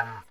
um,